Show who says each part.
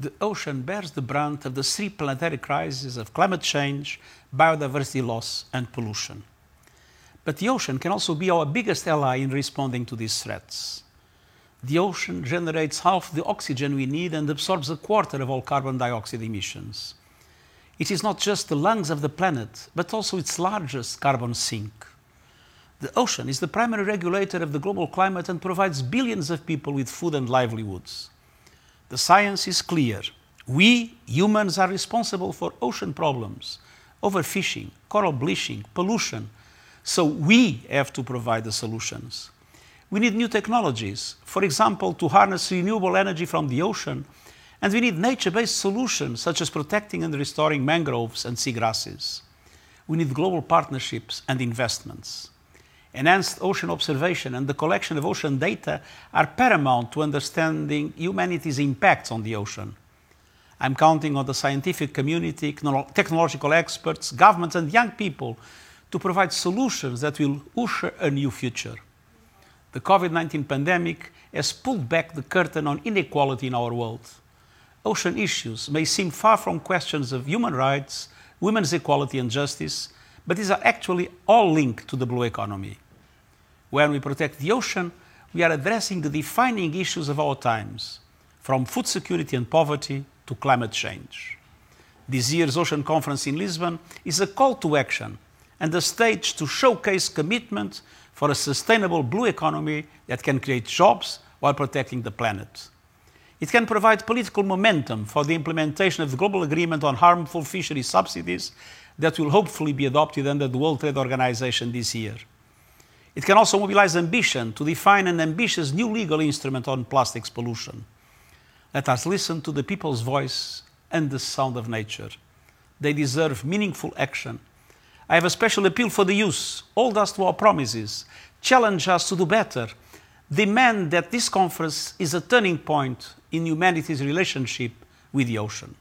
Speaker 1: the ocean bears the brunt of the three planetary crises of climate change, biodiversity loss, and pollution. But the ocean can also be our biggest ally in responding to these threats. The ocean generates half the oxygen we need and absorbs a quarter of all carbon dioxide emissions. It is not just the lungs of the planet, but also its largest carbon sink. The ocean is the primary regulator of the global climate and provides billions of people with food and livelihoods. The science is clear. We, humans, are responsible for ocean problems, overfishing, coral bleaching, pollution. So we have to provide the solutions. We need new technologies, for example, to harness renewable energy from the ocean, and we need nature based solutions such as protecting and restoring mangroves and seagrasses. We need global partnerships and investments. Enhanced ocean observation and the collection of ocean data are paramount to understanding humanity's impacts on the ocean. I'm counting on the scientific community, technological experts, governments, and young people to provide solutions that will usher a new future. The COVID 19 pandemic has pulled back the curtain on inequality in our world. Ocean issues may seem far from questions of human rights, women's equality, and justice but these are actually all linked to the blue economy. When we protect the ocean, we are addressing the defining issues of our times, from food security and poverty to climate change. This year's Ocean Conference in Lisbon is a call to action and a stage to showcase commitment for a sustainable blue economy that can create jobs while protecting the planet. It can provide political momentum for the implementation of the global agreement on harmful fisheries subsidies that will hopefully be adopted under the World Trade Organization this year. It can also mobilize ambition to define an ambitious new legal instrument on plastics pollution. Let us listen to the people's voice and the sound of nature. They deserve meaningful action. I have a special appeal for the youth. Hold us to our promises. Challenge us to do better. Demand that this conference is a turning point in humanity's relationship with the ocean.